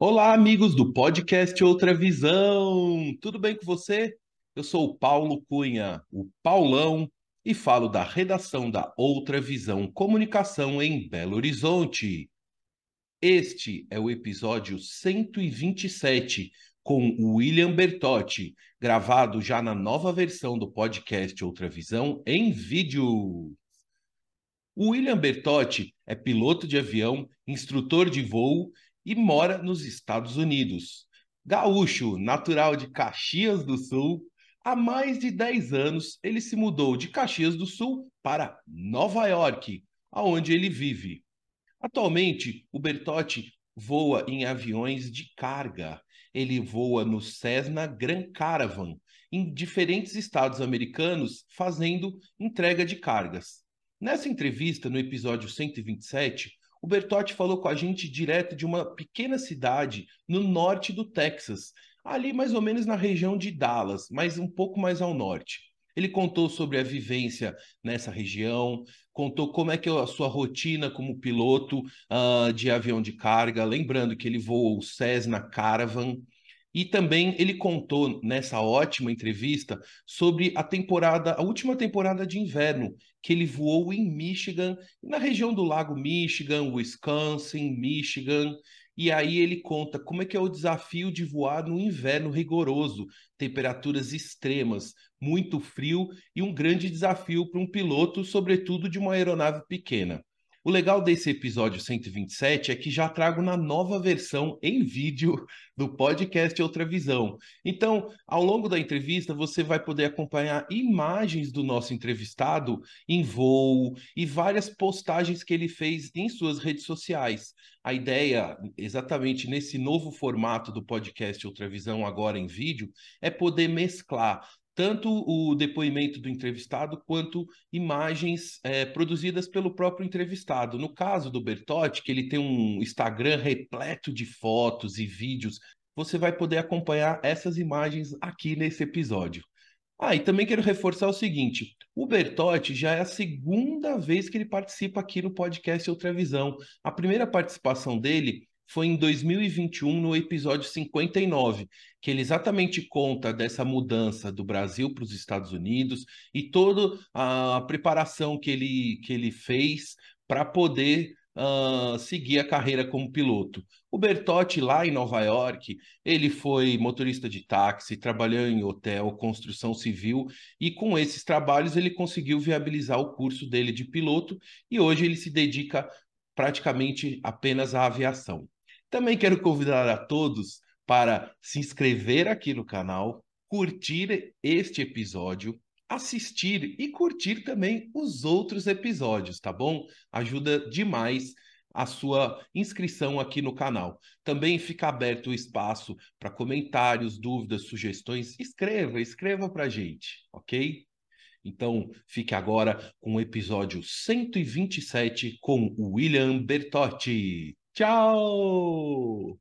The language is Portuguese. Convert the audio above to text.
Olá, amigos do podcast Outra Visão. Tudo bem com você? Eu sou o Paulo Cunha, o Paulão, e falo da redação da Outra Visão Comunicação em Belo Horizonte. Este é o episódio 127 com William Bertotti, gravado já na nova versão do podcast Outra Visão em vídeo. O William Bertotti é piloto de avião, instrutor de voo e mora nos Estados Unidos. Gaúcho, natural de Caxias do Sul, há mais de 10 anos ele se mudou de Caxias do Sul para Nova York, aonde ele vive. Atualmente, o Bertotti voa em aviões de carga. Ele voa no Cessna Grand Caravan em diferentes estados americanos fazendo entrega de cargas. Nessa entrevista, no episódio 127, o Bertotti falou com a gente direto de uma pequena cidade no norte do Texas, ali mais ou menos na região de Dallas, mas um pouco mais ao norte. Ele contou sobre a vivência nessa região, contou como é que é a sua rotina como piloto uh, de avião de carga, lembrando que ele voou o Cessna Caravan, e também ele contou nessa ótima entrevista sobre a temporada, a última temporada de inverno, que ele voou em Michigan, na região do Lago Michigan, Wisconsin, Michigan. E aí ele conta como é que é o desafio de voar no inverno rigoroso, temperaturas extremas, muito frio e um grande desafio para um piloto, sobretudo de uma aeronave pequena. O legal desse episódio 127 é que já trago na nova versão em vídeo do podcast Outra Visão. Então, ao longo da entrevista, você vai poder acompanhar imagens do nosso entrevistado em voo e várias postagens que ele fez em suas redes sociais. A ideia, exatamente nesse novo formato do podcast Outra Visão, agora em vídeo, é poder mesclar tanto o depoimento do entrevistado quanto imagens é, produzidas pelo próprio entrevistado. No caso do Bertotti, que ele tem um Instagram repleto de fotos e vídeos, você vai poder acompanhar essas imagens aqui nesse episódio. Ah, e também quero reforçar o seguinte: o Bertotti já é a segunda vez que ele participa aqui no podcast Outra Visão. A primeira participação dele foi em 2021, no episódio 59, que ele exatamente conta dessa mudança do Brasil para os Estados Unidos e toda a preparação que ele, que ele fez para poder uh, seguir a carreira como piloto. O Bertotti, lá em Nova York, ele foi motorista de táxi, trabalhou em hotel, construção civil, e com esses trabalhos ele conseguiu viabilizar o curso dele de piloto, e hoje ele se dedica praticamente apenas à aviação. Também quero convidar a todos para se inscrever aqui no canal, curtir este episódio, assistir e curtir também os outros episódios, tá bom? Ajuda demais a sua inscrição aqui no canal. Também fica aberto o espaço para comentários, dúvidas, sugestões. Escreva, escreva para a gente, ok? Então, fique agora com o episódio 127 com William Bertotti. Tchau!